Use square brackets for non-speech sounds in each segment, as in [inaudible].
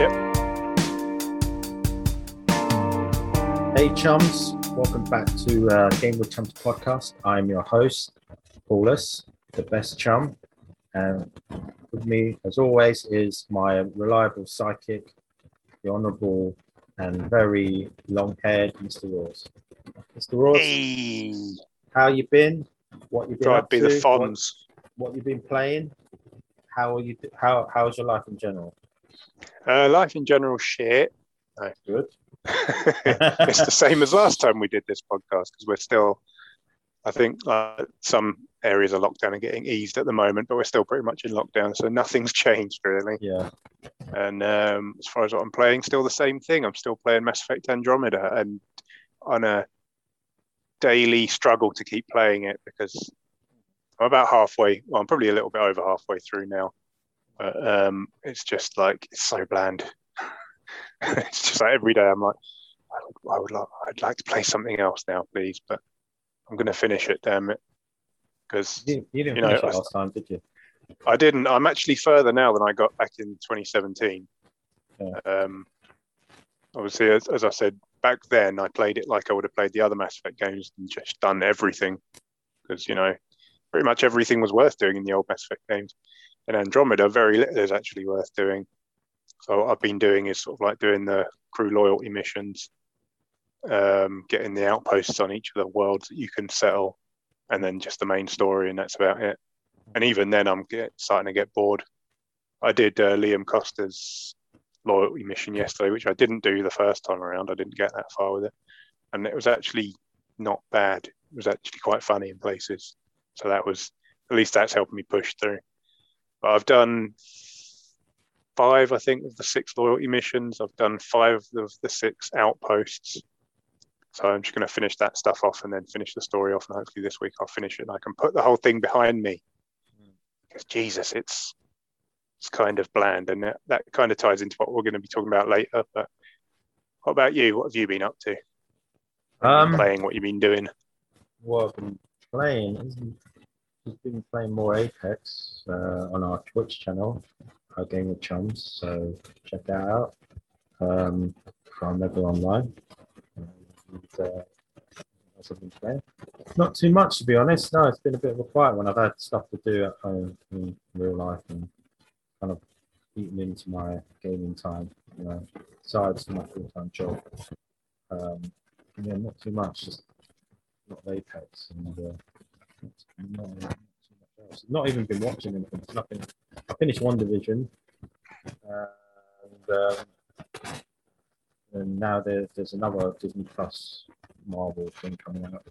Yep. Hey chums, welcome back to uh, Game with Chums podcast. I'm your host, Paulus, the best chum, and with me, as always, is my reliable psychic, the honourable and very long-haired Mr. Ross. Mr. Ross, Hey, how you been? What you been try up be to? the What, what you been playing? How are you? How how's your life in general? Uh, life in general, shit. Good. [laughs] it's the same as last time we did this podcast because we're still, I think, uh, some areas of lockdown are getting eased at the moment, but we're still pretty much in lockdown, so nothing's [laughs] changed really. Yeah. And um, as far as what I'm playing, still the same thing. I'm still playing Mass Effect Andromeda, and on a daily struggle to keep playing it because I'm about halfway. Well, I'm probably a little bit over halfway through now. But um, it's just like it's so bland. [laughs] it's just like every day I'm like, I would, I would like, I'd like to play something else now, please. But I'm going to finish it, damn it, because You, you didn't You know, finish I- it last time, did you? I didn't. I'm actually further now than I got back in 2017. Yeah. Um, obviously, as, as I said back then, I played it like I would have played the other Mass Effect games and just done everything because you know pretty much everything was worth doing in the old Mass Effect games. In Andromeda, very little is actually worth doing. So what I've been doing is sort of like doing the crew loyalty missions, um, getting the outposts on each of the worlds that you can settle, and then just the main story, and that's about it. And even then i'm get, starting to get bored. I did uh, Liam Kosta's loyalty mission yesterday which i didn't do the first time around. I didn't get that far with it. And it was actually not bad. It was actually quite funny in places. So that was at least that's helping me push through but i've done five i think of the six loyalty missions i've done five of the six outposts so i'm just going to finish that stuff off and then finish the story off and hopefully this week i'll finish it and i can put the whole thing behind me because Jesus, it's it's kind of bland, and that, that kind of ties into what we're going to be talking about later. But what about you? What have you been up to? What have you been Um, playing? What you been doing? what I've been playing just been playing more Apex uh, on our Twitch channel, our Game with Chums. So check that out. Um, from Never Online. And, uh. Not too much to be honest. No, it's been a bit of a quiet one. I've had stuff to do at home in real life and kind of eaten into my gaming time. You know, besides my full-time job. Um, yeah, not too much. Just not Apex and uh, not, even been watching anything. Nothing. I finished WandaVision, and um, and now there, there's another Disney Plus Marvel thing coming out.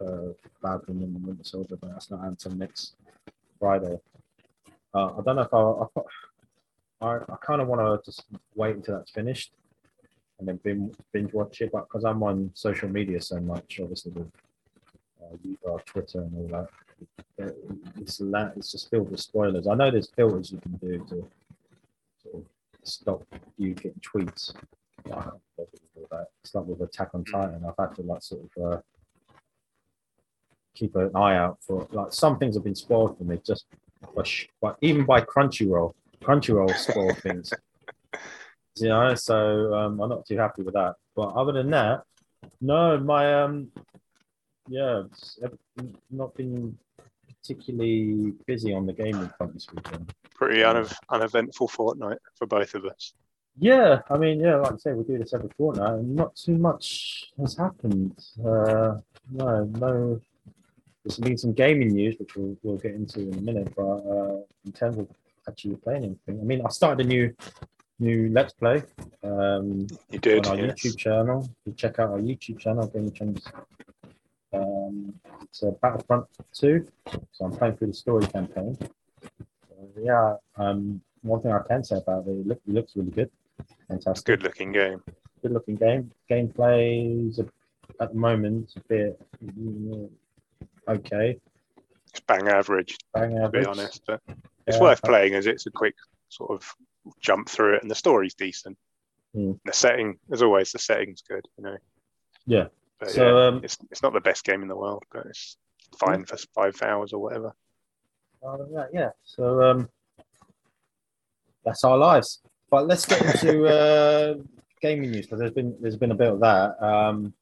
Uh, Falcon and the Winter Soldier, but that's not until next Friday. Uh, I don't know if I. I, I kind of want to just wait until that's finished and then binge, binge watch it. But because I'm on social media so much, obviously with uh, you- uh, Twitter and all that, it- it's la- it's just filled with spoilers. I know there's filters you can do to sort of stop you getting tweets. but I don't bother with all that. It's like with Attack on Titan. I've had to like sort of uh, keep an eye out for like some things have been spoiled for me just by, sh- by even by Crunchyroll. Crunchyroll spoiled things. You know, so um, I'm not too happy with that. But other than that, no, my um, yeah, it's not been particularly busy on the gaming front this weekend. Pretty unev- uneventful fortnight for both of us. Yeah, I mean, yeah, like I say, we do this every fortnight, and not too much has happened. Uh, no, no. There's been some gaming news, which we'll, we'll get into in a minute. But uh, in terms of actually playing anything, I mean, I started a new new Let's Play um, You did, on our yes. YouTube channel. You check out our YouTube channel, Gaming Chums. Um, it's a Battlefront 2, so I'm playing through the story campaign. Yeah, um, one thing I can say about it, it, look, it looks really good. Fantastic. Good looking game. Good looking game. Gameplay is a, at the moment a bit mm, okay. It's bang average, Bang average. to be honest, but it's Yeah, worth playing as it's a quick sort of jump through it, and the story's decent. Hmm. The setting, as always, the setting's good. You know. Yeah. But So, yeah, um, it's it's not the best game in the world, but it's fine for five hours or whatever. Uh, yeah, yeah. So um, that's our lives. but let's get into [laughs] uh, gaming news because there's been there's been a bit of that. Um,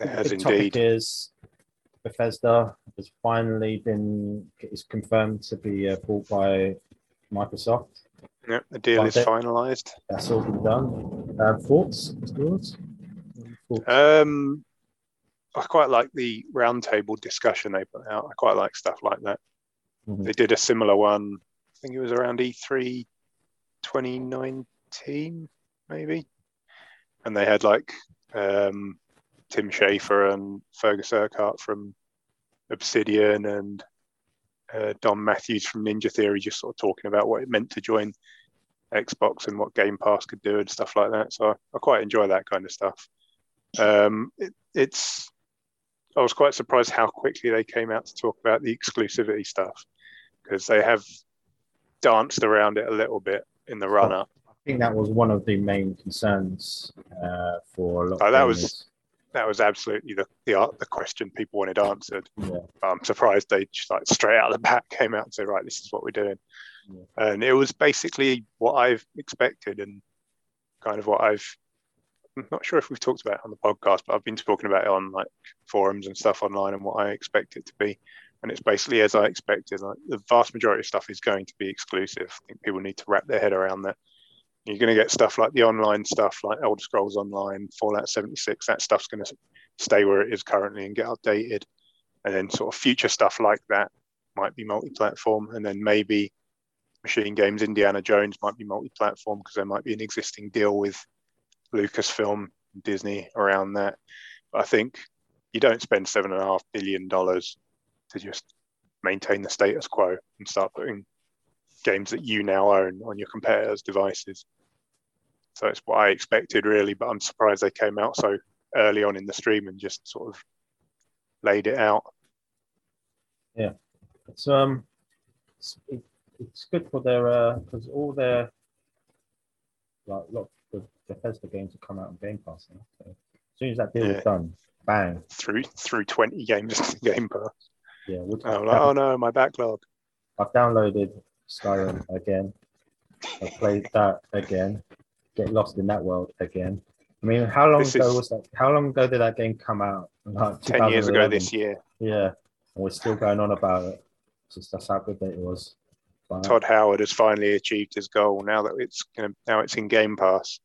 has topic indeed. is Bethesda has finally been is confirmed to be uh, bought by Microsoft. Yep, the deal is finalised. That's all been done. Uh, thoughts? Thoughts? Um, I quite like the roundtable discussion they put out. I quite like stuff like that. Mhm. They did a similar one. I think it was around E E3 2019, maybe. And they had like um, Tim Schafer and Fergus Urquhart from Obsidian and uh, Dom Matthews from Ninja Theory just sort of talking about what it meant to join Xbox and what Game Pass could do and stuff like that. So I, I quite enjoy that kind of stuff. Um, it, it's I was quite surprised how quickly they came out to talk about the exclusivity stuff because they have danced around it a little bit in the run up. I think that was one of the main concerns uh, for a lot. Oh, that was- That was absolutely the the, the question people wanted answered. yeah. I'm surprised they just like straight out of the back came out and said, right, this is what we're doing. Yeah. And it was basically what I've expected and kind of what I've I'm not sure if we've talked about it on the podcast, but I've been talking about it on like forums and stuff online and what I expect it to be. And it's basically as I expected. Like the vast majority of stuff is going to be exclusive. I think people need to wrap their head around that. You're going to get stuff like the online stuff, like Elder Scrolls Online, Fallout 76. That stuff's going to stay where it is currently and get updated. And then sort of future stuff like that might be multi-platform, and then maybe Machine Games Indiana Jones might be multi-platform because there might be an existing deal with Lucasfilm, Disney around that. But I think you don't spend seven and a half billion dollars to just maintain the status quo and start putting games that you now own on your competitors' devices. So it's what I expected, really. But I'm surprised they came out so early on in the stream and just sort of laid it out. Yeah, it's um, it's, it, it's good for their because all their like lot Bethesda games have come out on Game Pass now. So as soon as that deal Yeah. is done, bang, through through 20 games in [laughs] Game Pass. yeah. We'll, oh, I'm like, oh no, my backlog. I've downloaded Skyrim again. I played that again. Get lost in that world again. I mean, how long This ago was that? How long ago did that game come out? Like 10 years ago this year. Yeah, and we're still going on about it. Just that's how good that it was. But, Todd Howard has finally achieved his goal. Now that it's gonna, now it's in Game Pass,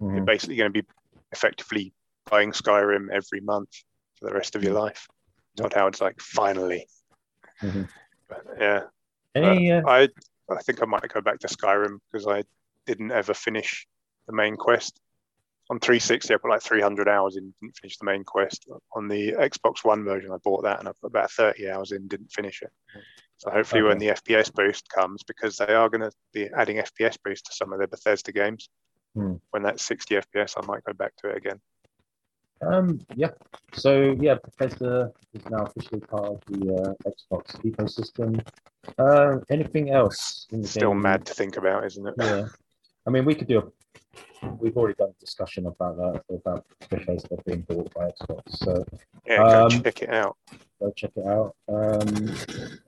mhm. you're basically going to be effectively buying Skyrim every month for the rest of your life. Todd Howard's like, finally. Mhm. But, yeah, Any, uh, I I think I might go back to Skyrim because I didn't ever finish the main quest. On 360, I put like 300 hours in, didn't finish the main quest. On the Xbox One version, I bought that and I put about 30 hours in, didn't finish it. So hopefully, when the FPS boost comes, because they are going to be adding FPS boost to some of their Bethesda games, Hmm. when that's 60 FPS, I might go back to it again. Um, yeah. So yeah, Bethesda is now officially part of the uh, Xbox ecosystem. Uh, anything else? In the Still game? mad to think about, isn't it? Yeah. I mean, we could do a. We've already done a discussion about that about Bethesda being bought by Xbox. So Yeah, go Um, check it out. go check it out. Um,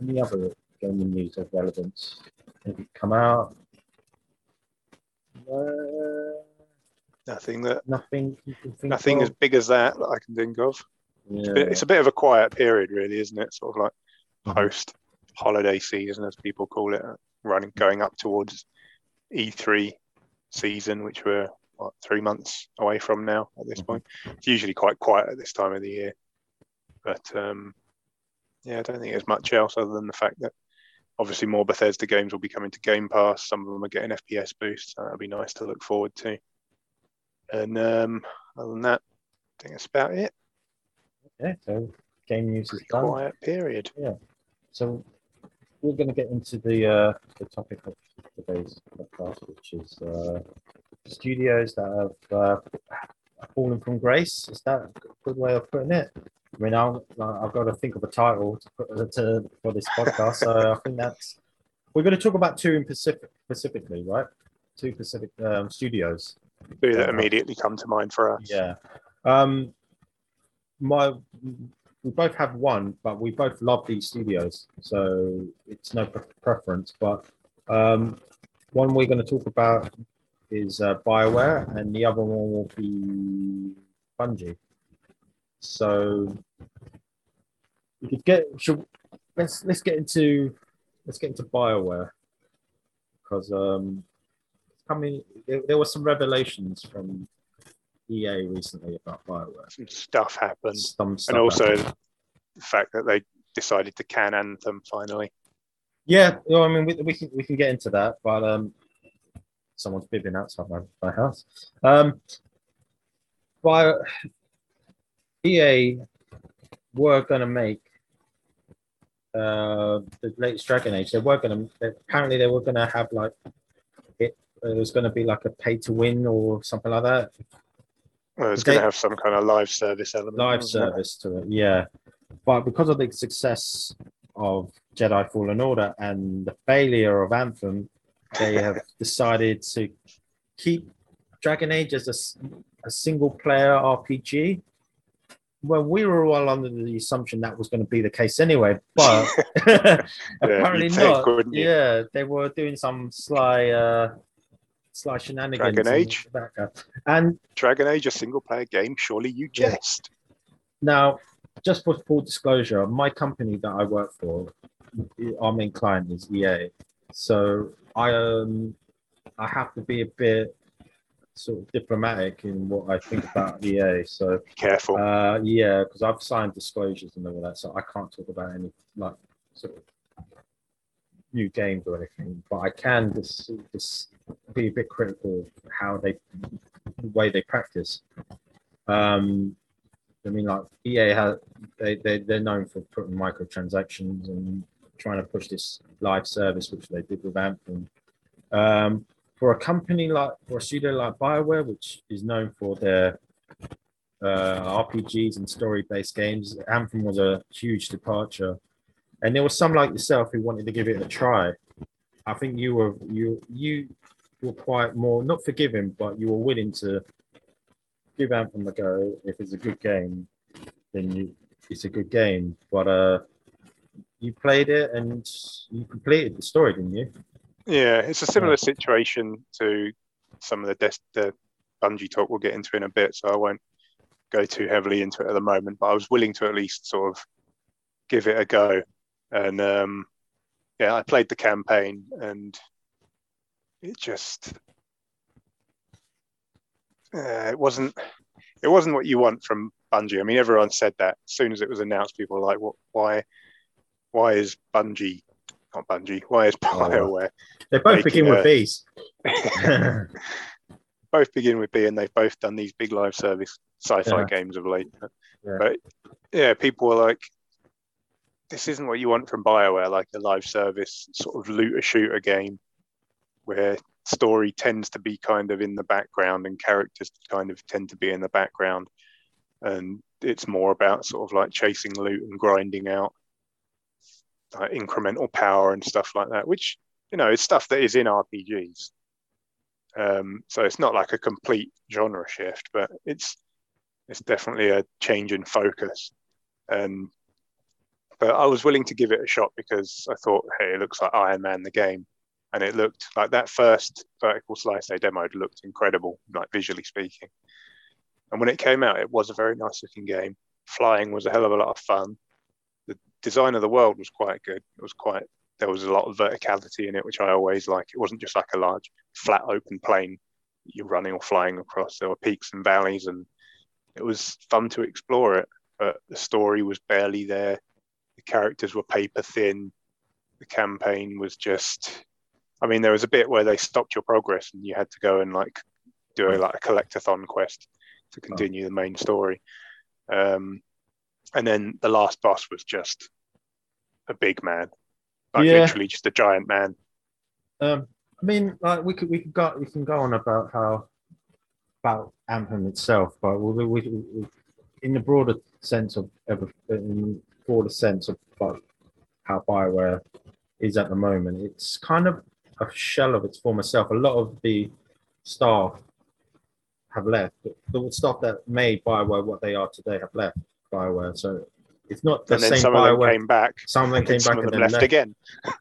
any other gaming news of relevance? Anything come out? Uh, Nothing that nothing. you can think nothing as big as that that I can think of. Yeah. It's a bit of a quiet period, really, isn't it? Sort of like Mhm. post holiday season, as people call it, running going up towards E3 season, which we're what, three months away from now at this Mhm. point. It's usually quite quiet at this time of the year, but um, yeah, I don't think there's much else other than the fact that obviously more Bethesda games will be coming to Game Pass. Some of them are getting FPS boosts. So that'll be nice to look forward to. And um, other than that, I think that's about it. Yeah. So game news is Pretty done. quiet period. Yeah. So we're going to get into the uh, the topic of today's podcast, which is uh, studios that have uh, fallen from grace. Is that a good way of putting it? I mean, I'll, I've got to think of a title to put to, for this podcast. so I think that's we're going to talk about two in Pacific specifically, right? Two Pacific um, studios. Two that immediately come to mind for us. Yeah. Um, my we both have one, but we both love these studios, so it's no pre- preference. But um, one we're going to talk about is uh, Bioware, and the other one will be Bungie. So we could get. Should, let's let's get into let's get into Bioware because um, coming there, there were some revelations from EA recently about Bioware. Some stuff happened, Some stuff and also happened. the fact that they decided to can Anthem finally. Yeah, I mean we, we can we can get into that, but um, someone's bibbing outside my, my house. Um, by EA were going to make uh the latest Dragon Age. They were going to apparently they were going to have like it. It was going to be like a pay to win or something like that. Well, it's going to have some kind of live service element. live isn't it? service to it, yeah. But because of the success of Jedi Fallen Order and the failure of Anthem, they [laughs] have decided to keep Dragon Age as a single player RPG. Well, we were all under the assumption that was going to be the case anyway, but [laughs] [laughs] apparently think, not. Yeah, they were doing some sly, uh, sly shenanigans. Dragon Age? And Dragon Age, a single player game. Surely you Yeah. jest. Now, just for full disclosure, my company that I work for, our main client is EA. So I um I have to be a bit sort of diplomatic in what I think about EA. So Be careful. uh yeah, because I've signed disclosures and all that, so I can't talk about any like sort of new games or anything. But I can just just be a bit critical of how they the way they practice. Um I mean, like EA has they they they're known for putting microtransactions and trying to push this live service, which they did with Anthem. Um, for a company like for a studio like Bioware, which is known for their uh, RPGs and story-based games, Anthem was a huge departure. And there was some like yourself who wanted to give it a try. I think you were you you were quite more not forgiving, but you were willing to give Anthem a go. If it's a good game, then you it's a good game. But uh, you played it and you completed the story, didn't you? Yeah, it's a similar situation to some of the des- the Bungie talk we'll get into in a bit, so I won't go too heavily into it at the moment. But I was willing to at least sort of give it a go, and um, yeah, I played the campaign, and it just uh, it wasn't it wasn't what you want from Bungie. I mean, everyone said that as soon as it was announced. People were like, "What? Why? Why is Bungie not Bungie? Why is [laughs] Bioware?" Oh. They both begin with a- B's. [laughs] both begin with B, and they've both done these big live service sci-fi Yeah. games of late. Yeah. But yeah, people were like, "This isn't what you want from Bioware, like a live service sort of looter shooter game, where story tends to be kind of in the background and characters kind of tend to be in the background, and it's more about sort of like chasing loot and grinding out like incremental power and stuff like that, which you know is stuff that is in RPGs." Um, so it's not like a complete genre shift, but it's it's definitely a change in focus. Um, but I was willing to give it a shot because I thought, hey, it looks like Iron Man the game, and it looked like that first vertical slice they demoed looked incredible, like visually speaking. And when it came out, it was a very nice looking game. Flying was a hell of a lot of fun. Design of the world was quite good. It was quite there was a lot of verticality in it, which I always like. It wasn't just like a large flat open plane you're running or flying across. There were peaks and valleys, and it was fun to explore it. But the story was barely there. The characters were paper thin. The campaign was just. I mean, there was a bit where they stopped your progress, and you had to go and like do a, like a collectathon quest to continue the main story. Um, and then the last boss was just a big man, like Yeah. literally just a giant man. Um, I mean, like we could we could go we can go on about how about Anthem itself, but we, we, we, in the broader sense of in broader sense of like how Bioware is at the moment, it's kind of a shell of its former self. A lot of the staff have left. The staff that made Bioware what they are today have left Bioware, so it's not the and then same some of them Bioware. came back. some of them came back and then left, again.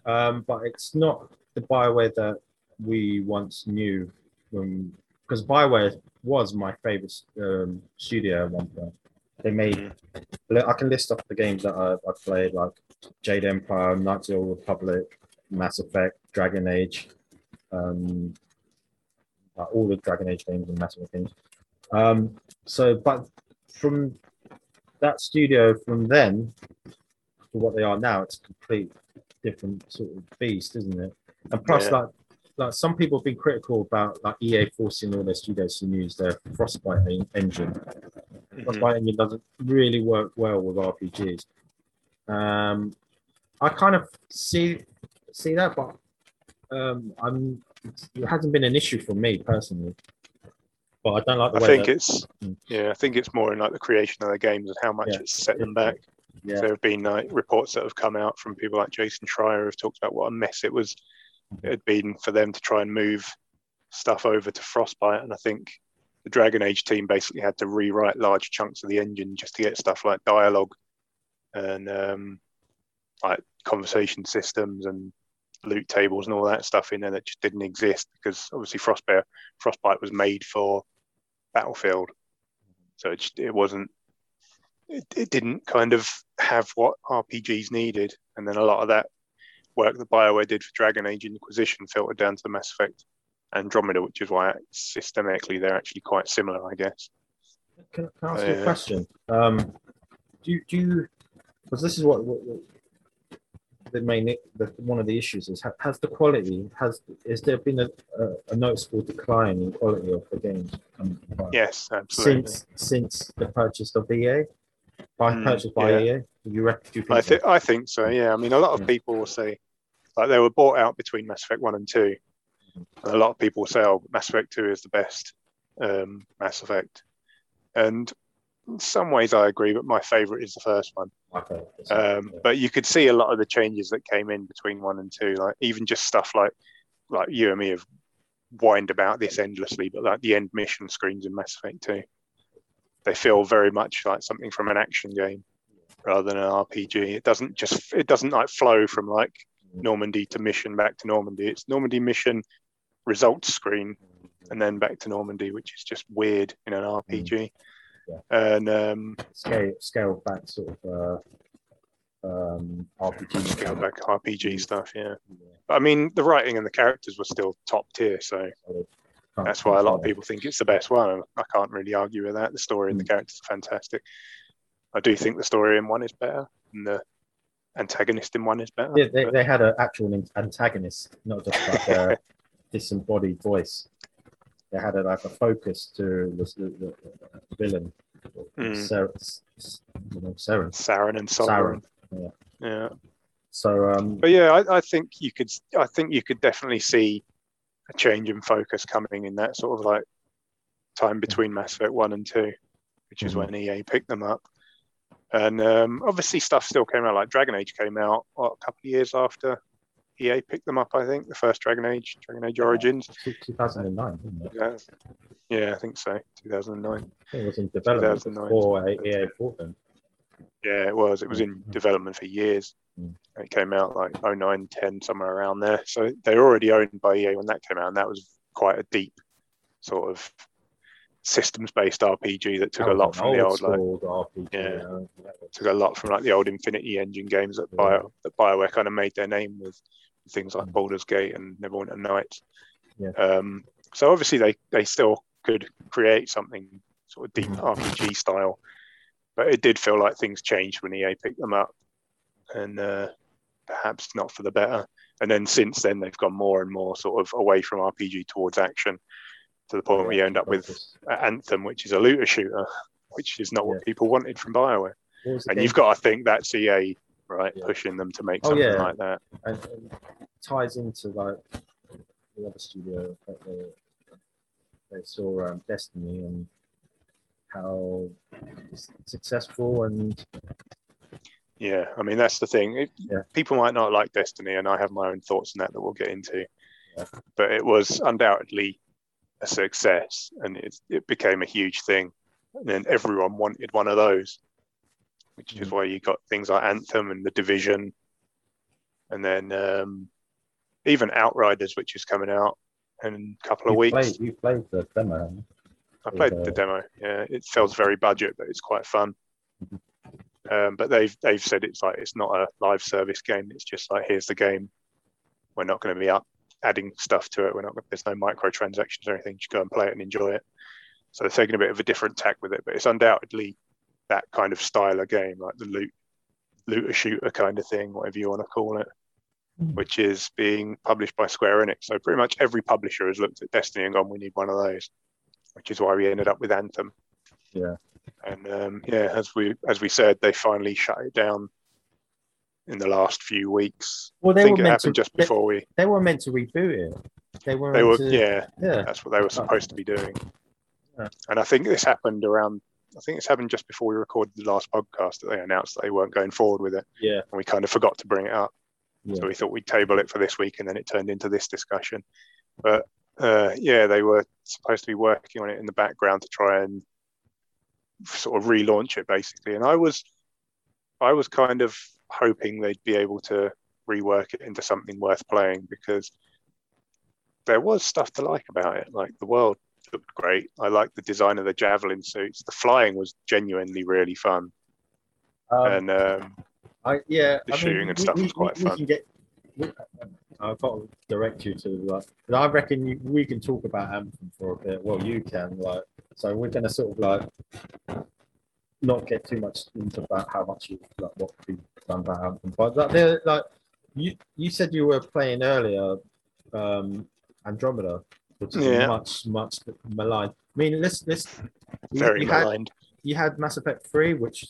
um, but it's not the Bioware that we once knew from because Bioware was my favorite um, studio at one point. They made I can list off the games that I, I played like Jade Empire, Knights of the Old Republic, Mass Effect, Dragon Age, um, all the Dragon Age games and Mass Effect games. Um, so, but from that studio from then to what they are now, it's a complete different sort of beast, isn't it? And plus, Yeah. like, like some people have been critical about like EA forcing all their studios to use their Frostbite en- engine. Mhm. Frostbite engine doesn't really work well with RPGs. Um, I kind of see see that, but um, I'm it hasn't been an issue for me personally. But I don't like the I way think that, it's Mm. yeah, I think it's more in like the creation of the games and how much Yeah. it's set them back. yeah, There have been like reports that have come out from people like Jason Schreier who have talked about what a mess it was it had been for them to try and move stuff over to Frostbite, and I think the Dragon Age team basically had to rewrite large chunks of the engine just to get stuff like dialogue and um, like conversation systems and loot tables and all that stuff in there that just didn't exist because obviously Frostbite Frostbite was made for Battlefield, so it it wasn't. It, it didn't kind of have what RPGs needed, and then a lot of that work that Bioware did for Dragon Age Inquisition filtered down to Mass Effect Andromeda, which is why systemically they're actually quite similar, I guess. Can, can I ask you Uh, a question? Um, do do you because this is what, what, what the main the, one of the issues is has the quality has is there been a, a, a noticeable decline in quality of the games Yes, absolutely. since since the purchase of EA by Mm, purchase by yeah. EA? You reckon? You think I so? think I think so. Yeah, I mean, a lot of Yeah. people will say like they were bought out between Mass Effect One and Two. And a lot of people say, "Oh, Mass Effect Two is the best um, Mass Effect," and in some ways I agree, but my favourite is the first one. Okay, Um, but you could see a lot of the changes that came in between one and two, like even just stuff like like you and me have whined about this endlessly, but like the end mission screens in Mass Effect Two, they feel very much like something from an action game rather than an RPG. It doesn't just it doesn't like flow from like Normandy to mission back to Normandy. It's Normandy mission results screen and then back to Normandy, which is just weird in an RPG. Yeah. And um, scale scale back sort of uh, um, RPG. scale back RPG stuff, yeah. Yeah, But I mean, the writing and the characters were still top tier, so so they can't that's why a lot of people think it's the best one. I can't really argue with that. The story and the Mm. characters are fantastic. I do think the story in one is better, and the antagonist in one is better. Yeah, they, but- they had an actual antagonist, not just like a [laughs] disembodied voice. They had a, like a focus to the, the, the villain, Mm. Ser- S- S- you know, Saren. Saren and Saren. Sovereign. Yeah, So um, but yeah, I, I think you could. I think you could definitely see a change in focus coming in that sort of like time between Mass Effect One and Two, which is Mhm. when EA picked them up. And um, obviously, stuff still came out. Like Dragon Age came out what, a couple of years after EA picked them up. I think the first Dragon Age, Dragon Age Origins. 2009, wasn't it? Yeah, yeah, I think so. 2009. I think it was in development 2009. before EA bought them. Yeah, it was. It was in Mhm. development for years. Mm. It came out like 09, 10, somewhere around there. So they were already owned by EA when that came out, and that was quite a deep sort of systems-based RPG that took That a lot from the old like school RPG. Yeah. you know, that was- took a lot from like the old Infinity Engine games that Bio that Bioware kind of made their name with things like Mm. Baldur's Gate and Neverwinter Nights. Yeah. Um, so obviously they they still could create something sort of deep Mhm. RPG style, but it did feel like things changed when EA picked them up, and uh, perhaps not for the better. And then since then they've gone more and more sort of away from RPG towards action, to the point where you end up with. Anthem, which is a looter shooter, which is not Yeah. what people wanted from Bioware. What was the And game you've got to think that's EA, right, Yeah. pushing them to make Oh, something yeah. like that. and, and ties into like the other studio that they, they saw um, Destiny and how successful and Yeah, I mean that's the thing. It, Yeah. People might not like Destiny, and I have my own thoughts on that that we'll get into. Yeah. But it was undoubtedly a success, and it it became a huge thing. And then everyone wanted one of those, which is Mm. why you got things like Anthem and the Division, and then um, even Outriders, which is coming out in a couple of You weeks. played, you played the demo. I played the uh, demo. Yeah, it feels very budget, but it's quite fun. Mm-hmm. Um, but they've they've said it's like it's not a live service game. It's just like here's the game. We're not going to be up adding stuff to it. We're not. There's no microtransactions or anything. Just go and play it and enjoy it. So they're taking a bit of a different tack with it, but it's undoubtedly that kind of style of game, like the loot looter shooter kind of thing, whatever you want to call it, Mm. which is being published by Square Enix. So pretty much every publisher has looked at Destiny and gone, "We need one of those," which is why we ended up with Anthem. Yeah. And um, yeah, as we as we said, they finally shut it down in the last few weeks. Well, I they think were it meant happened to. just They, before we. they were meant to reboot it. They were. They were to, yeah, Yeah. that's what they were supposed to be doing. Yeah. And I think this happened around. I think it's happened just before we recorded the last podcast that they announced that they weren't going forward with it, Yeah. and we kind of forgot to bring it up. Yeah. So we thought we'd table it for this week, and then it turned into this discussion. But uh, yeah, they were supposed to be working on it in the background to try and sort of relaunch it, basically. And I was, I was kind of hoping they'd be able to rework it into something worth playing because there was stuff to like about it. Like the world looked great. I liked the design of the javelin suits. The flying was genuinely really fun, Um, and um, I yeah. the I mean, shooting and we- stuff we, was quite we, fun. get. I've got to direct you to like. But I reckon you, we can talk about Anthem for a bit. Well, you can like. So we're gonna sort of like not get too much into about how much you like what we've done about Anthem, but like, like you you said you were playing earlier, um, Andromeda, which is Yeah. much much maligned. I mean, let's let's. Very you had, maligned. you had Mass Effect 3, which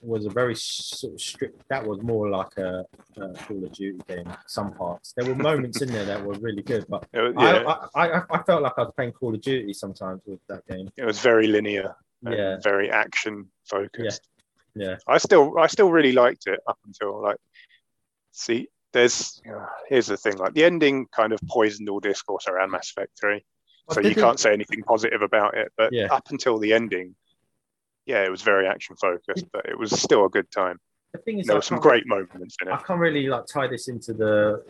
was a very sort of strict, that was more like a, a Call of Duty game, some parts. There were moments in there that were really good, but oh, was, yeah, I, I, I, I felt like I was playing Call of Duty sometimes with that game. it was very linear. and Yeah, very action focused. yeah. I still I still really liked it up until like see there's uh, here's the thing like the ending kind of poisoned all discourse around Mass Effect 3 But so you can't say anything positive about it but Yeah. up until the ending yeah it was very action focused but it was still a good time The thing is, there were some great moments in it. I can't really like tie this into the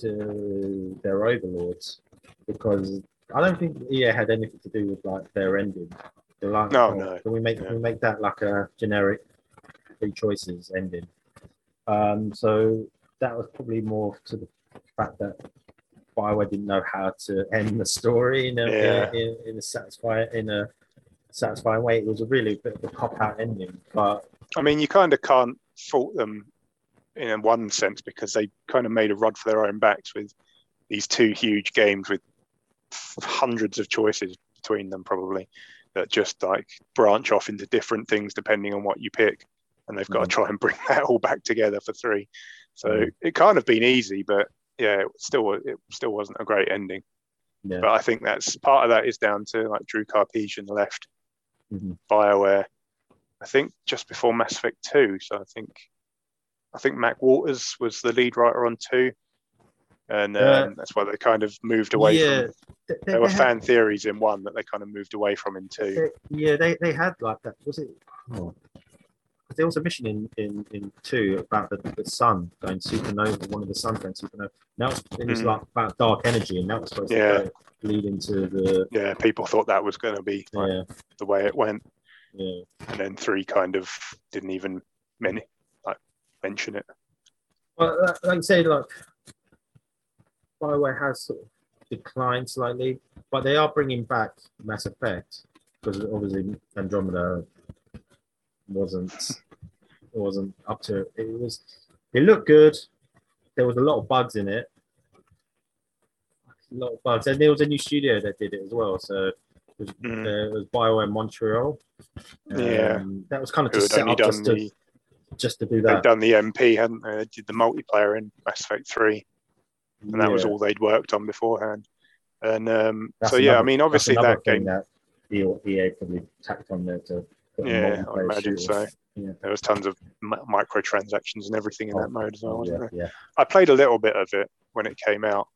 to their overlords because I don't think EA had anything to do with like their ending. Like, No, oh, no. Can we make can we make that like a generic three choices ending? Um, so that was probably more to the fact that Bioware didn't know how to end the story in a Yeah. in, in a satisfying in a satisfying way. It was a really bit of a cop out ending, but I mean you kind of can't fault them in one sense because they kind of made a rod for their own backs with these two huge games with hundreds of choices between them probably that just like branch off into different things depending on what you pick and they've got Mhm. to try and bring [laughs] that all back together for three so Mhm. it can't have been easy but yeah it still it still wasn't a great ending yeah. but i think that's part of that is down to like Drew Karpyshyn left Mhm. bioware i think just before mass effect 2 so i think i think Mac Walters was the lead writer on 2 and um, that's why they kind of moved away yeah, from They- they- there were they had- fan theories in one that they kind of moved away from in two They- yeah, they, they had like that. Was it? Oh. There was a mission in, in, in two about the, the sun going supernova, one of the suns going supernova. Now it's, it was Hmm. like about dark energy, and that was supposed Yeah. to lead into the yeah people thought that was going to be like, yeah the way it went yeah. and then three kind of didn't even men- like mention it Well, like, like you say, like Bioware has sort of declined slightly, but they are bringing back Mass Effect because obviously Andromeda wasn't wasn't up to it was it looked good. There was a lot of bugs in it. A lot of bugs, and there was a new studio that did it as well. So it was, Mm. uh, it was Bioware Montreal. Yeah. Um, that was kind of just set up just to the just to do that. they'd done the mp hadn't they they did the multiplayer in mass effect 3 and that was all they'd worked on beforehand and um, so yeah i mean obviously that game that EA probably tacked on there to Yeah, I imagine so. Yeah. there was tons of mi- microtransactions and everything in Oh, that mode as well Oh, wasn't yeah, there yeah. I played a little bit of it when it came out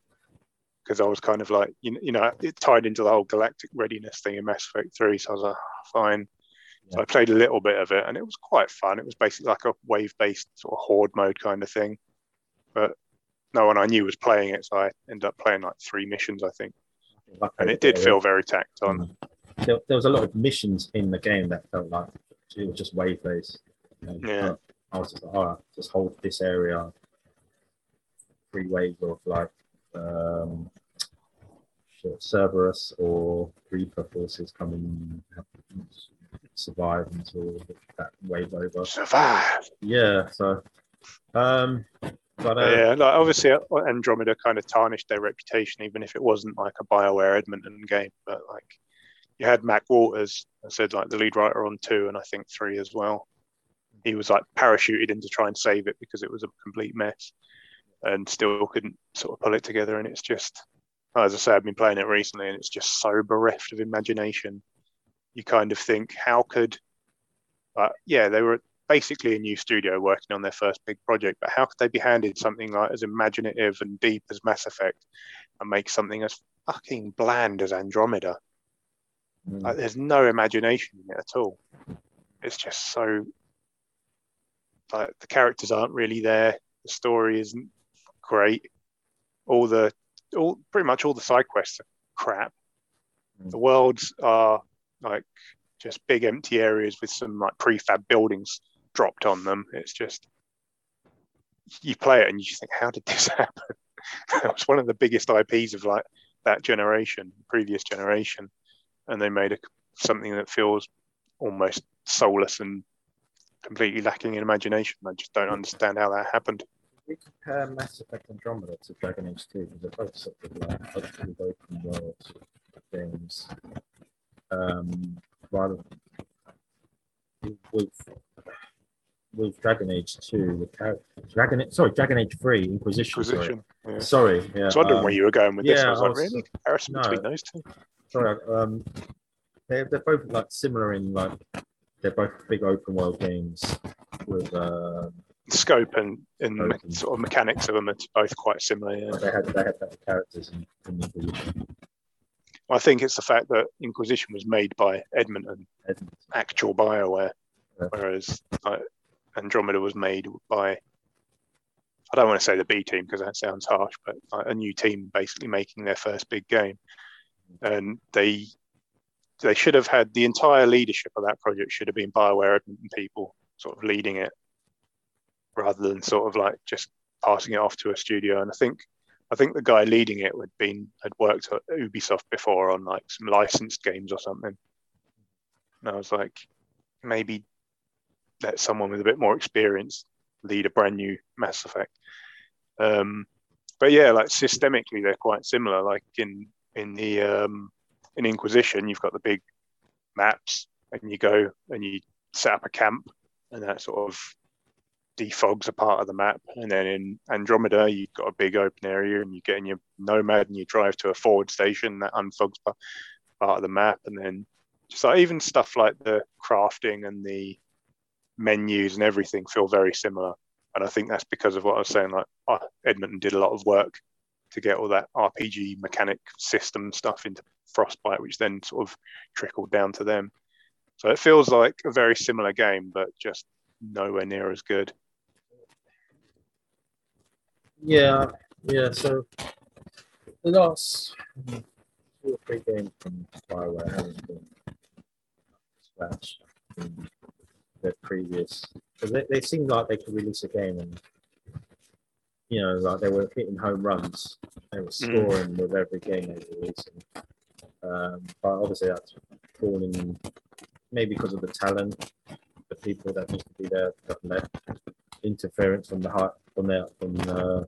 because I was kind of like, you know, you know, it tied into the whole galactic readiness thing in Mass Effect 3. So I was like, "Oh, fine. So I played a little bit of it and it was quite fun. It was basically like a wave based sort of horde mode kind of thing. But no one I knew was playing it. So I ended up playing like three missions, I think. and it did feel very tacked on. There, there was a lot of missions in the game that felt like it was just wave based. Yeah. I was just like, all right, just hold this area. Three waves of like um, shit, Cerberus or Reaper forces coming in, have to survive until that wave over. Survive. Yeah, so um, but uh, yeah, like obviously Andromeda kind of tarnished their reputation, even if it wasn't like a Bioware Edmonton game. But like you had Mac Walters, I said like the lead writer on two and I think three as well. He was like parachuted in to try and save it because it was a complete mess, and still couldn't sort of pull it together. And it's just, as I say, I've been playing it recently, and it's just so bereft of imagination. You kind of think, how could, yeah, they were basically a new studio working on their first big project, but how could they be handed something like as imaginative and deep as Mass Effect and make something as fucking bland as Andromeda? Mm, Like, there's no imagination in it at all. It's just so like the characters aren't really there. The story isn't great. All the all pretty much all the side quests are crap. Mm. The worlds are like just big empty areas with some like prefab buildings dropped on them. It's just you play it and you just think, how did this [laughs] happen? it was one of the biggest IPs of like that generation, previous generation, and they made a, something that feels almost soulless and completely lacking in imagination. I just don't understand how that happened. we compare Mass Effect Andromeda to Dragon Age 2 because they're both sort of like open world games. Um, rather with with Dragon Age 2, with char- Dragon sorry, Dragon Age 3, Inquisition. Inquisition. Yeah. Sorry, sorry yeah. I was wondering um, where you were going with this. yeah, I was I like, really? Comparison no. between those two? Sorry, um, they're, they're both like similar in like they're both big open world games with uh, Scope and, and Open. sort of mechanics of them are both quite similar. Yeah. they had they had better characters in, in Inquisition. I think it's the fact that Inquisition was made by Edmonton, Edmonton. actual Bioware, Yeah. whereas like, Andromeda was made by. I don't want to say the B team because that sounds harsh, but like, a new team basically making their first big game, and they they should have had the entire leadership of that project should have been Bioware Edmonton people sort of leading it, rather than sort of like just passing it off to a studio. And I think I think the guy leading it had been had worked at Ubisoft before on like some licensed games or something. And I was like, maybe let someone with a bit more experience lead a brand new Mass Effect. Um, but yeah, like systemically, they're quite similar. Like in in the um, in Inquisition, you've got the big maps, and you go and you set up a camp, and that sort of defogs a part of the map. And then in Andromeda, you've got a big open area, and you get in your Nomad and you drive to a forward station that unfogs part of the map, and then just like even stuff like the crafting and the menus and everything feel very similar. And I think that's because of what I was saying. Like uh, Edmonton did a lot of work to get all that RPG mechanic system stuff into Frostbite, which then sort of trickled down to them. So it feels like a very similar game, but just nowhere near as good. Yeah, yeah. So the last two or three games from Bioware haven't been scratch their previous because they, they seemed like they could release a game and you know like they were hitting home runs. They were scoring with every game they were releasing. Um, but obviously that's falling maybe because of the talent, the people that used to be there got left, interference from the heart from their from uh,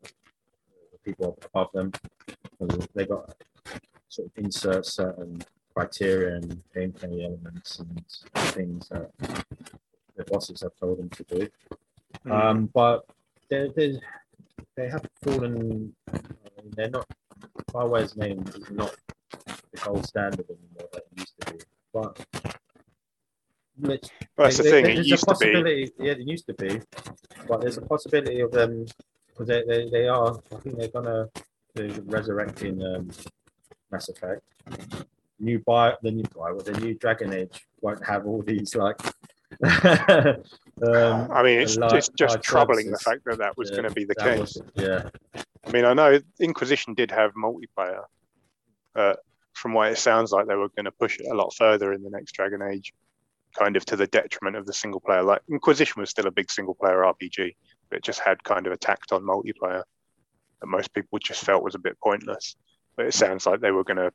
the people above them. They got sort of insert certain criteria and gameplay elements and things that the bosses have told them to do. Um, but they they they have fallen. I mean, they're not. Bioware's name is not the gold standard anymore that it used to be. But Well, that's the thing. It there's a used to be. possibility- Yeah, it used to be, but there's a possibility of them because they, they, they are. I think they're gonna they're resurrecting um, Mass Effect. New buy the new buy, with the new Dragon Age won't have all these like. [laughs] um, I mean, it's, large- it's just troubling the fact that that was Yeah, going to be the case. was- yeah, I mean, I know Inquisition did have multiplayer, but from what it sounds like, they were going to push it a lot further in the next Dragon Age, kind of to the detriment of the single player. Like Inquisition was still a big single player RPG, but it just had kind of attacked on multiplayer that most people just felt was a bit pointless. But it sounds like they were going to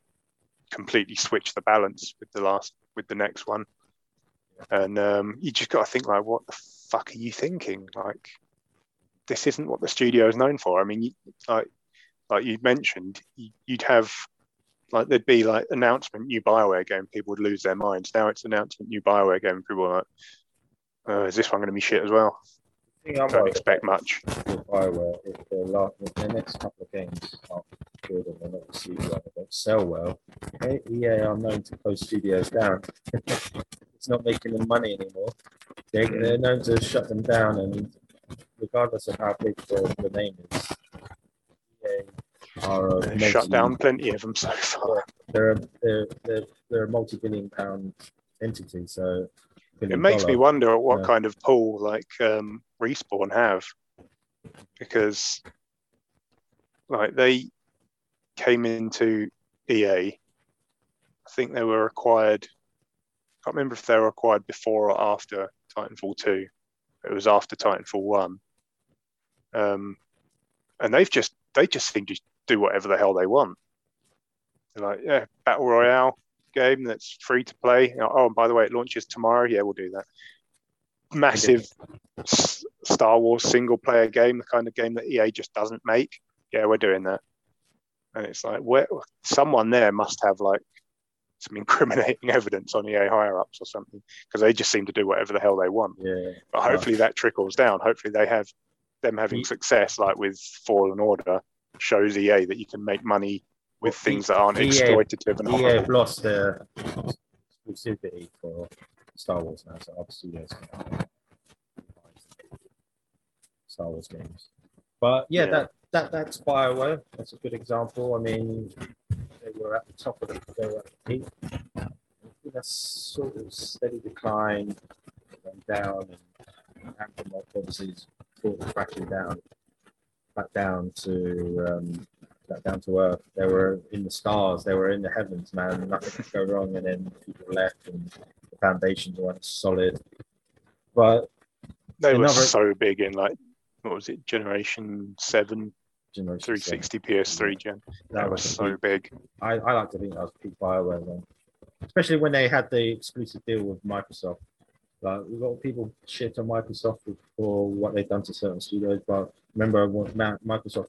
completely switch the balance with the last with the next one. And um, you just got to think like, what the fuck are you thinking? Like, this isn't what the studio is known for. I mean, you, like like you mentioned, you'd have like there'd be like announcement new Bioware game, people would lose their minds. Now it's announcement new Bioware game, people are like, oh, is this one going to be shit as well? I don't expect much. If their, last, if their next couple of games aren't good and they're not received well, they don't sell well, EA are known to close studios down. [laughs] it's not making them money anymore. They, they're known to shut them down, and regardless of how big the, the name is, EA are a shut down plenty of them so far. They're a, they're, they're, they're a multi-billion pound entity, so it makes dollar. me wonder what yeah. kind of pull like um, respawn have because like they came into EA. I think they were acquired. I can't remember if they were acquired before or after Titanfall two. It was after Titanfall one. Um, and they've just they just seem to do whatever the hell they want. They're like, yeah, battle royale game that's free to play. Oh, and by the way, it launches tomorrow. Yeah, we'll do that. Massive Star Wars single player game, the kind of game that EA just doesn't make. Yeah, we're doing that. And it's like, where someone there must have like some incriminating [laughs] evidence on EA higher ups or something because they just seem to do whatever the hell they want. Yeah. But hopefully that trickles down. Hopefully they have them having success, like with Fallen Order, shows EA that you can make money with things that aren't EA, exploitative and EA have lost their exclusivity for Star Wars now, so other studios Star Wars games. But yeah, yeah, that that that's Bioware. That's a good example. I mean, they were at the top of the they were at the peak. That's sort of steady decline, went down, and Anthem obviously is crashing down back down to um, back down to earth. They were in the stars. They were in the heavens, man. Nothing could go wrong. And then people left, and the foundations weren't solid. But they another, were so big in like what was it, Generation Seven, Generation 360 7. PS3 gen. That, that was, so big. I, I like to think that was peak Bioware then, especially when they had the exclusive deal with Microsoft. Like a lot of people shit on Microsoft for what they've done to certain studios, but remember Microsoft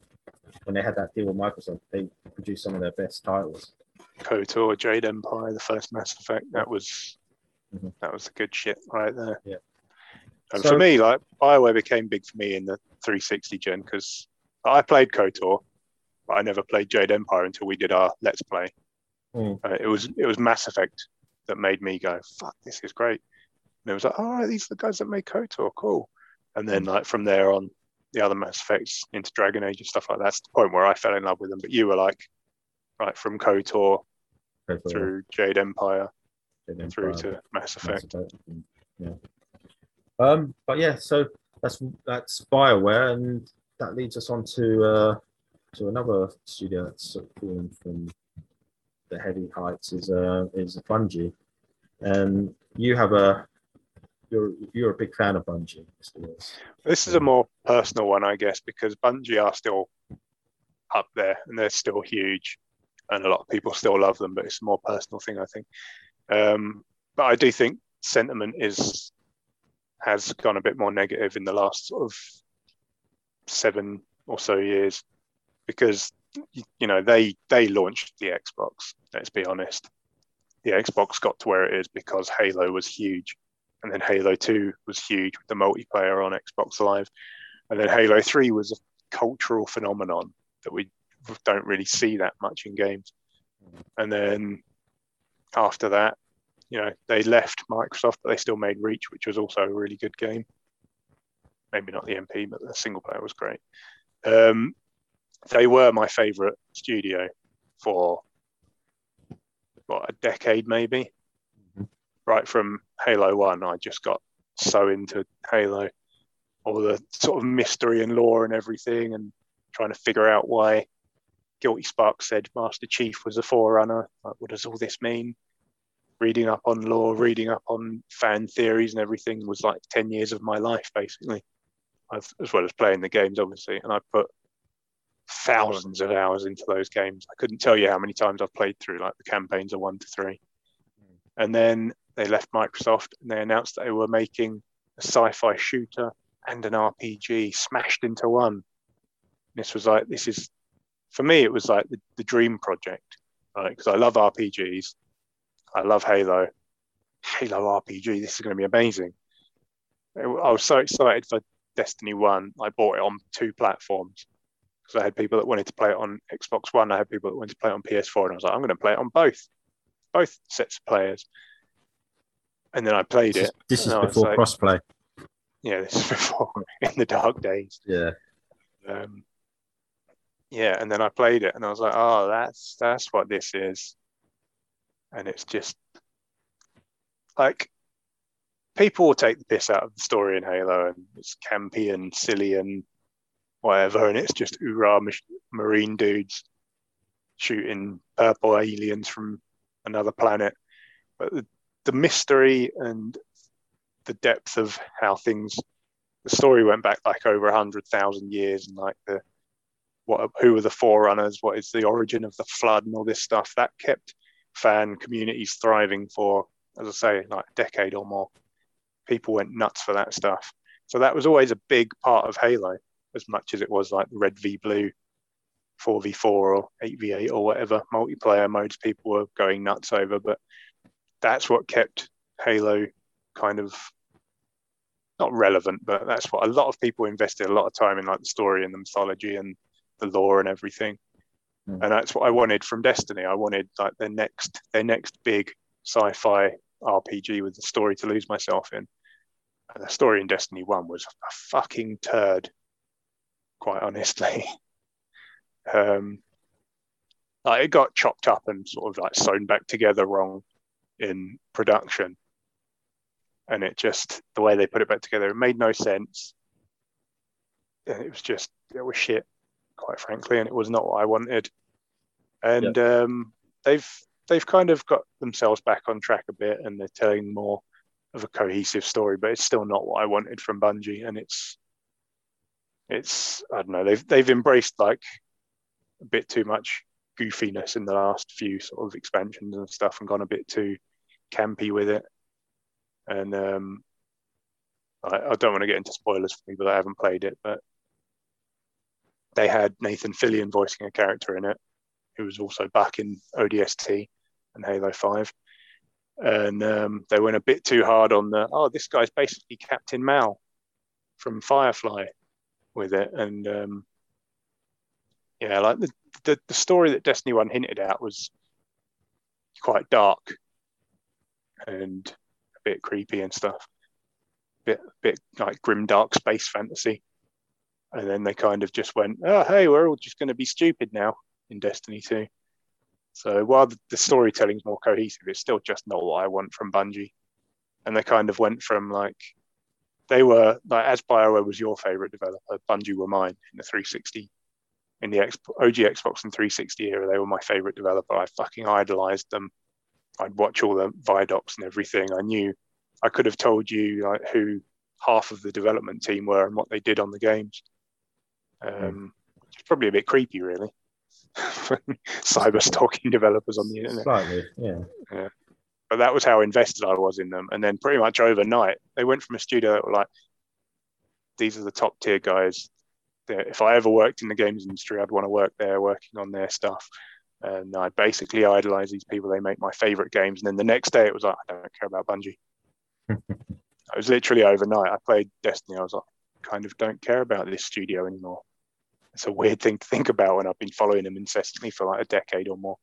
when they had that deal with Microsoft, they produced some of their best titles. KOTOR, Jade Empire, the first Mass Effect, that was mm-hmm. that was the good shit right there. Yeah. And so, for me, like Bioware became big for me in the 360 gen because I played KOTOR, but I never played Jade Empire until we did our Let's Play. Mm. Uh, it was it was Mass Effect that made me go, "Fuck, this is great." And it was like, "All right, these are the guys that made KOTOR, cool." And then mm. like from there on, the other Mass Effects into Dragon Age and stuff like that. That's the point where I fell in love with them. But you were like, right from KOTOR through Jade Empire, Jade Empire through to Mass Effect. Mass Effect. Yeah. Um, but yeah, so that's that's Bioware, and that leads us on to uh, to another studio that's sort of fallen from the heavy heights is uh, is Bungie, and you have a you're you're a big fan of Bungie. This is a more personal one, I guess, because Bungie are still up there and they're still huge, and a lot of people still love them. But it's a more personal thing, I think. Um, but I do think sentiment is has gone a bit more negative in the last sort of seven or so years because you know they they launched the Xbox. Let's be honest, the Xbox got to where it is because Halo was huge and then Halo 2 was huge with the multiplayer on Xbox Live. And then Halo 3 was a cultural phenomenon that we don't really see that much in games. And then after that, you know, they left Microsoft, but they still made Reach, which was also a really good game. Maybe not the MP, but the single player was great. Um, they were my favorite studio for what a decade, maybe right from Halo One, I just got so into Halo, all the sort of mystery and lore and everything, and trying to figure out why Guilty Spark said Master Chief was a forerunner. Like, what does all this mean? Reading up on lore, reading up on fan theories and everything was like 10 years of my life, basically, as, as well as playing the games, obviously. And I put thousands of hours into those games. I couldn't tell you how many times I've played through like the campaigns of one to three. Hmm. And then they left Microsoft and they announced that they were making a sci-fi shooter and an RPG smashed into one. This was like this is for me it was like the, the dream project, right? Because I love RPGs, I love Halo, Halo RPG. This is going to be amazing. I was so excited for Destiny One. I bought it on two platforms because I had people that wanted to play it on Xbox One. I had people that wanted to play it on PS4, and I was like, I'm going to play it on both, both sets of players. And then I played This is, it. this is and I was before like, crossplay. Yeah, this is [laughs] before in the dark days. Yeah. Um, yeah, and then I played it, and I was like, oh, that's that's what this is. And it's just like people will take the piss out of the story in Halo, and it's campy and silly and whatever, and it's just hoorah marine dudes shooting purple aliens from another planet. But the, the mystery and the depth of how things, the story went back like over a hundred thousand years, and like the what, who were the forerunners, what is the origin of the flood, and all this stuff that kept fan communities thriving for, as I say, like a decade or more. People went nuts for that stuff. So that was always a big part of Halo, as much as it was like red v blue, four v four or eight v eight or whatever multiplayer modes people were going nuts over. But that's what kept Halo kind of not relevant, but that's what a lot of people invested a lot of time in, like the story and the mythology and the lore and everything. Mm. And that's what I wanted from Destiny. I wanted like their next their next big sci-fi RPG with a story to lose myself in. And the story in Destiny One was a fucking turd, quite honestly. [laughs] um, like it got chopped up and sort of like sewn back together wrong in production, and it just the way they put it back together, it made no sense. And it was just it was shit, quite frankly, and it was not what I wanted. And um, they've they've kind of got themselves back on track a bit, and they're telling more of a cohesive story, but it's still not what I wanted from Bungie, and it's it's I don't know they've they've embraced like a bit too much goofiness in the last few sort of expansions and stuff, and gone a bit too campy with it, and um, I, I don't want to get into spoilers for people that haven't played it, but they had Nathan Fillion voicing a character in it, who was also back in ODST and Halo Five. And um, they went a bit too hard on the oh this guy's basically captain mal from firefly with it. And um, yeah like the, the, the story that destiny 1 hinted at was quite dark and a bit creepy and stuff. Bit bit like grim dark space fantasy. And then they kind of just went oh hey we're all just going to be stupid now in destiny 2 so while the storytelling's more cohesive, it's still just not what I want from Bungie. And they kind of went from like they were like as Bioware was your favorite developer, Bungie were mine in the 360 in the X, OG Xbox and 360 era. They were my favorite developer. I fucking idolized them. I'd watch all the Vidocs and everything. I knew I could have told you like who half of the development team were and what they did on the games. Um, it's probably a bit creepy, really [laughs] cyber stalking developers on the internet. Slightly, yeah. But that was how invested I was in them. And then pretty much overnight, they went from a studio that were like, these are the top tier guys. If I ever worked in the games industry, I'd want to work there working on their stuff. And I basically idolize these people. They make my favorite games. And then the next day, it was like, I don't care about Bungie. [laughs] it was literally overnight. I played Destiny. I was like, kind of don't care about this studio anymore it's a weird thing to think about when I've been following them incessantly for like a decade or more.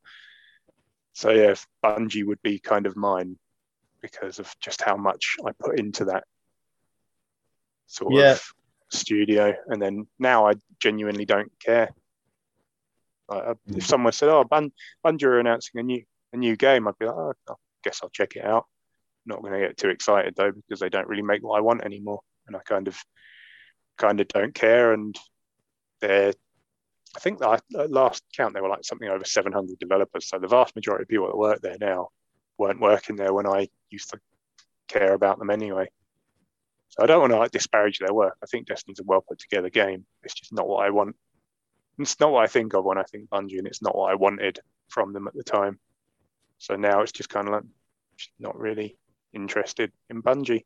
So yeah, Bungie would be kind of mine because of just how much I put into that sort Yeah. of studio, and then now I genuinely don't care. Like, if hmm. someone said, "Oh, Bun- Bungie are announcing a new a new game," I'd be like, "Oh, I guess I'll check it out." Not going to get too excited though because they don't really make what I want anymore, and I kind of kind of don't care and they're I think that at last count there were like something over 700 developers. So the vast majority of people that work there now weren't working there when I used to care about them anyway. So I don't want to like disparage their work. I think Destiny's a well put together game. It's just not what I want. It's not what I think of when I think Bungie, and it's not what I wanted from them at the time. So now it's just kind of like not really interested in Bungie.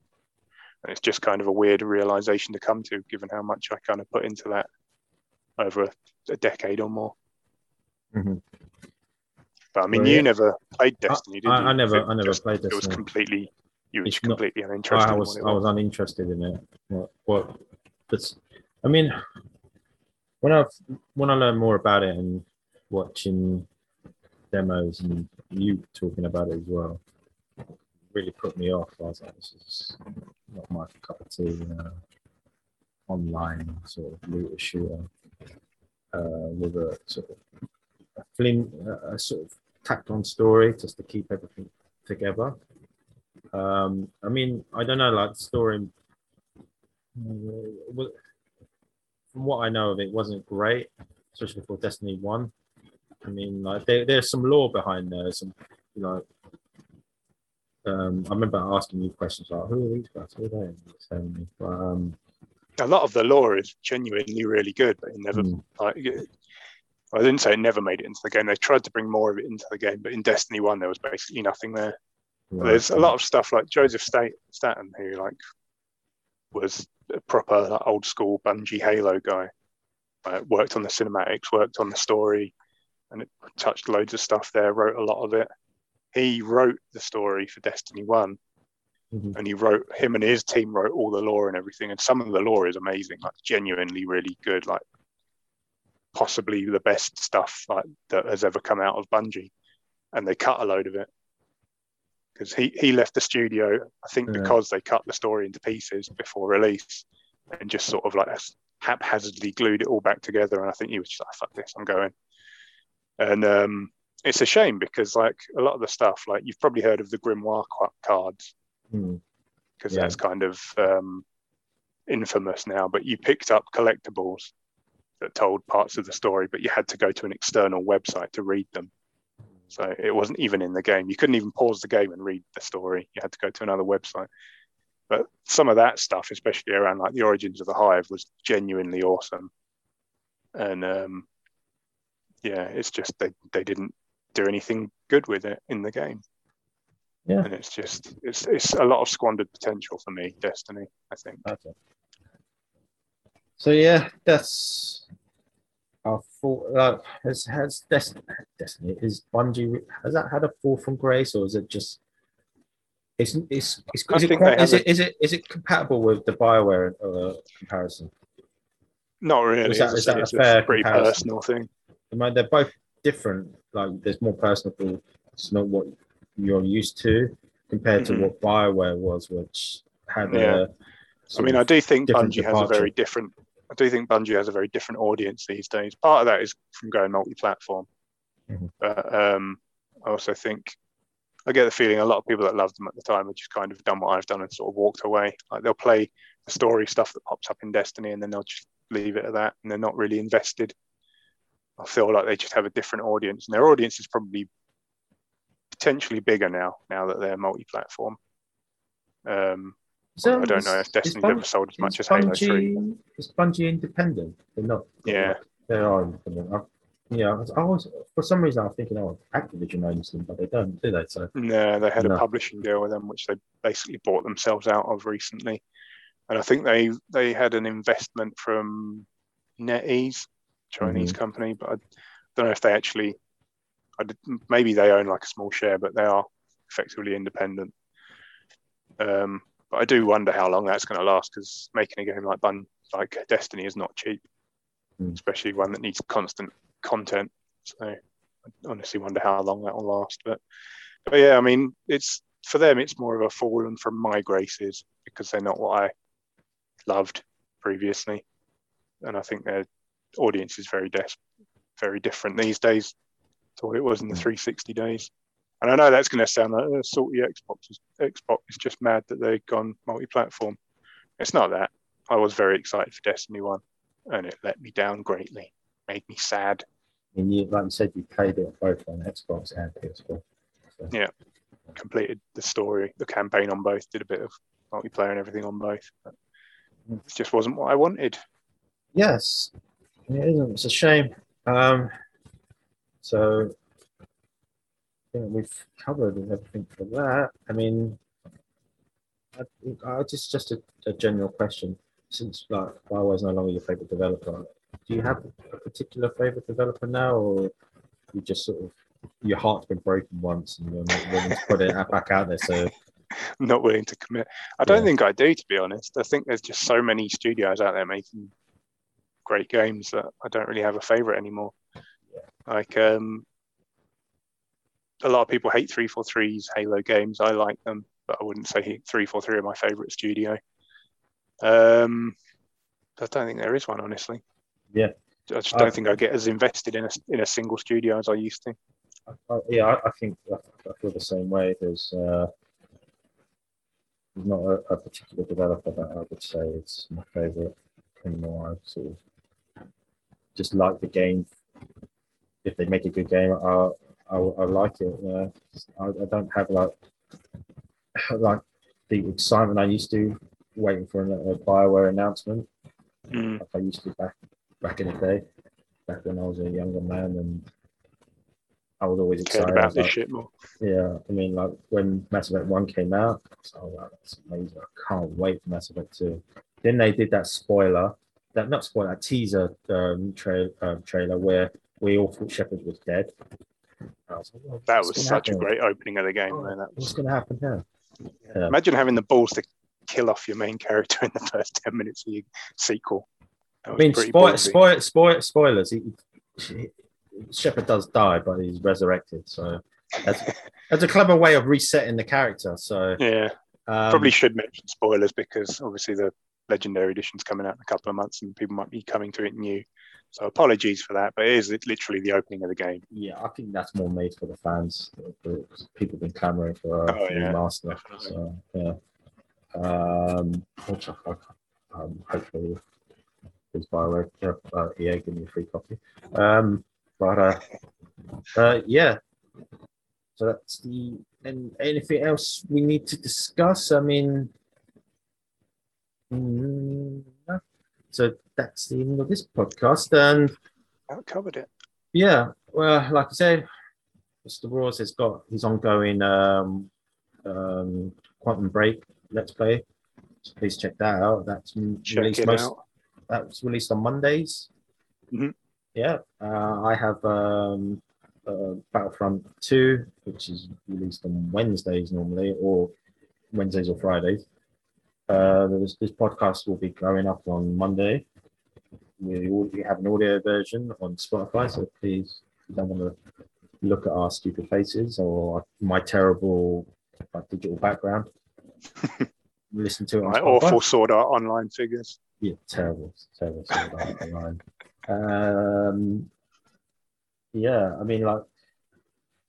And it's just kind of a weird realization to come to, given how much I kind of put into that over a, a decade or more. Mm-hmm. But I mean, well, you yeah. never played Destiny, did I, you? I never, I never just, played Destiny. It was completely, you were completely not, uninterested. I was, I was uninterested in it. What, what? But I mean, when I when I learned more about it and watching demos and you talking about it as well, really put me off. I was like, this is not my cup of tea. Uh, online sort of looter shooter uh, with a sort of a, flim, a sort of tacked on story just to keep everything together. Um, I mean, I don't know, like the story. Uh, from what I know of it, wasn't great, especially for Destiny One. I mean, like there, there's some lore behind there. Some, you know, um, I remember asking you questions like, "Who are these guys? Who are they?" Me, but um, a lot of the lore is genuinely really good, but it never mm. like. I didn't say it never made it into the game. They tried to bring more of it into the game, but in Destiny One, there was basically nothing there. Right. There's a lot of stuff like Joseph Staten, who like was a proper like, old school Bungie Halo guy. Uh, worked on the cinematics, worked on the story, and it touched loads of stuff there. Wrote a lot of it. He wrote the story for Destiny One, Mm-hmm. And he wrote him and his team wrote all the lore and everything. And some of the lore is amazing, like genuinely really good, like possibly the best stuff like that has ever come out of Bungie. And they cut a load of it because he he left the studio, I think, yeah. because they cut the story into pieces before release and just sort of like haphazardly glued it all back together. And I think he was just like, "Fuck this, I'm going." And um, it's a shame because like a lot of the stuff, like you've probably heard of the Grimoire cards because mm. yeah. that's kind of um, infamous now. But you picked up collectibles that told parts of the story, but you had to go to an external website to read them. So it wasn't even in the game. You couldn't even pause the game and read the story. You had to go to another website. But some of that stuff, especially around like the origins of the hive, was genuinely awesome. And um, yeah, it's just they they didn't do anything good with it in the game. Yeah. And it's just it's it's a lot of squandered potential for me, Destiny, I think. Okay. So yeah, that's our full uh, has has Destiny, Destiny is Bungie has that had a fall from grace or is it just it's it's, it's is, it, is, it, is it is it compatible with the Bioware uh, comparison? Not really. Is that, is that a fair pretty comparison? personal thing? I mean, they're both different. Like, there's more personal. It's not what you're used to compared mm-hmm. to what Bioware was, which had yeah. a. I mean, I do think Bungie departure. has a very different. I do think Bungie has a very different audience these days. Part of that is from going multi-platform, mm-hmm. but um, I also think I get the feeling a lot of people that loved them at the time have just kind of done what I've done and sort of walked away. Like they'll play the story stuff that pops up in Destiny, and then they'll just leave it at that, and they're not really invested. I feel like they just have a different audience, and their audience is probably potentially bigger now, now that they're multi-platform. Um, so I don't know if Destiny's Bun- ever sold as much as Bungie, Halo Three. Is Bungie independent? They're not. Yeah, they are independent. I, yeah, I was for some reason I was thinking, oh, Activision owns them, but they don't, do they? So no, they had no. a publishing deal with them, which they basically bought themselves out of recently, and I think they they had an investment from NetEase, Chinese mm-hmm. company, but I don't know if they actually maybe they own like a small share, but they are effectively independent. Um, but I do wonder how long that's going to last because making a game like Bun like Destiny is not cheap, mm. especially one that needs constant content. So I honestly wonder how long that will last. But but yeah, I mean, it's for them, it's more of a fallen from my graces because they're not what I loved previously, and I think their audience is very des- very different these days to what it was in the 360 days. And I know that's going to sound like uh, salty Xbox. Is, Xbox is just mad that they've gone multi-platform. It's not that. I was very excited for Destiny One, and it let me down greatly. made me sad. And you, like you said, you played it both on Xbox and PS4. Yeah. Completed the story, the campaign on both, did a bit of multiplayer and everything on both. But it just wasn't what I wanted. Yes, it isn't. It's a shame. Um, so yeah, we've covered everything for that. I mean, I, I just just a, a general question. Since like Bioware is no longer your favorite developer, do you have a particular favorite developer now, or you just sort of your heart's been broken once and you're not willing to put it [laughs] back out there? So I'm not willing to commit. I don't Yeah. think I do, to be honest. I think there's just so many studios out there making great games that I don't really have a favorite anymore. Like, um, a lot of people hate 343's Halo games. I like them, but I wouldn't say 343 are my favorite studio. Um, I don't think there is one, honestly. Yeah. I just don't think I get as invested in a in a single studio as I used to. I, yeah, I, I think I, I feel the same way. There's uh, there's not a, a particular developer that I would say is my favorite anymore. I sort of just like the game. If they make a good game, I I, I like it. Yeah. I, I don't have like [laughs] like the excitement I used to waiting for a, a Bioware announcement Mm, like I used to back back in the day, back when I was a younger man, and I was always excited. About this like, shit more. yeah, I mean, like when Mass Effect One came out, I was like, that's amazing! I can't wait for Mass Effect Two. Then they did that spoiler, that not spoiler, that teaser um, tra- um, trailer where we all thought Shepard was dead. I was like, well, That was gonna such a great opening of the game. Oh, though. That What's going to happen here? Yeah. imagine having the balls to kill off your main character in the first 10 minutes of your sequel. I was mean, pretty spoil, ballsy. spoil, spoil, spoilers. He, he, Shepard does die, but he's resurrected. So that's [laughs] that's a clever way of resetting the character. So Yeah, um, probably should mention spoilers because obviously the Legendary Edition's coming out in a couple of months and people might be coming to it new. So apologies for that, but it is literally the opening of the game. Yeah, I think that's more made for the fans. The- People have been clamoring for a Oh, yeah, definitely. So yeah, um, which I, um, hopefully is Bioware, uh, uh, EA give me a free copy. Um, but uh, uh, yeah. So that's the and anything else we need to discuss? I mean, mm. So that's the end of this podcast. And That covered it. yeah, well, like I said, Mr. Roars has got his ongoing um, um, Quantum Break Let's Play. So please check that out. That's Check released most. out. That's released on Mondays. Mhm. Yeah, uh, I have um, uh, Battlefront Two, which is released on Wednesdays normally, or Wednesdays or Fridays. Uh, this, this podcast will be going up on Monday. We already have an audio version on Spotify, so please, if you don't want to look at our stupid faces or my terrible uh, digital background, [laughs] listen to it on My awful Sword Art Online figures. Yeah, terrible, terrible. Sword Art Online. Um, yeah, I mean, like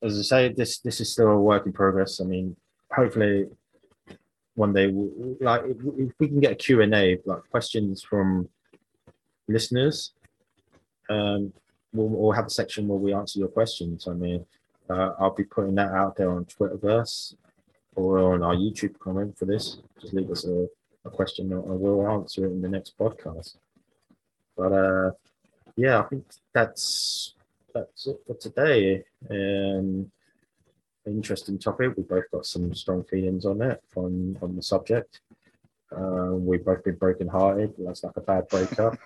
as I say, this this is still a work in progress. I mean, hopefully one day, like if, we can get a Q and A, like questions from listeners, um, we'll, we'll have a section where we answer your questions. I mean, uh, I'll be putting that out there on Twitterverse or on our YouTube comment for this. Just leave us a, a question and we'll answer it in the next podcast. But uh, yeah, I think that's that's it for today. Um, interesting topic. We've both got some strong feelings on it on on the subject. Uh, we've both been broken-hearted. That's like a bad breakup.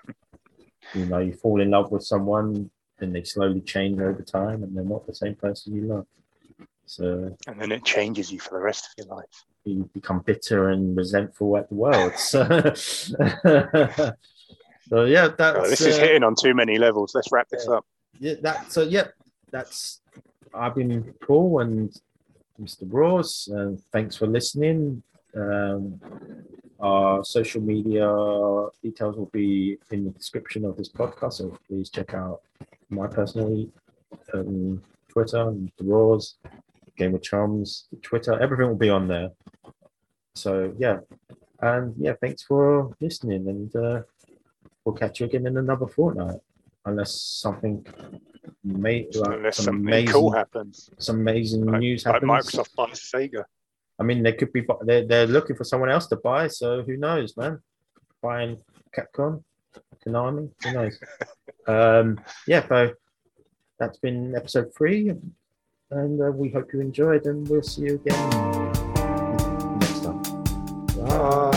[laughs] you know, you fall in love with someone, and they slowly change over time, and they're not the same person you love. So And then it changes you for the rest of your life. you become bitter and resentful at the world. So, [laughs] so yeah, that's Oh, this is uh, hitting on too many levels. Let's wrap this yeah. up. yeah, that so yeah, that's I've been Paul and Mr. Ross, and thanks for listening. Um, our social media details will be in the description of this podcast, so please check out my personal um, Twitter, Mr. Ross, Game of Chums, Twitter, everything will be on there. So yeah, and yeah, thanks for listening, and uh, we'll catch you again in another fortnight unless something may unless some something amazing, cool happens, some amazing like, news happens. Like Microsoft buys Sega. I mean, they could be they're, they're looking for someone else to buy, so who knows, man? Buying Capcom, Konami, who knows? [laughs] um, yeah, so that's been episode three, and uh, we hope you enjoyed, and we'll see you again next time. Bye.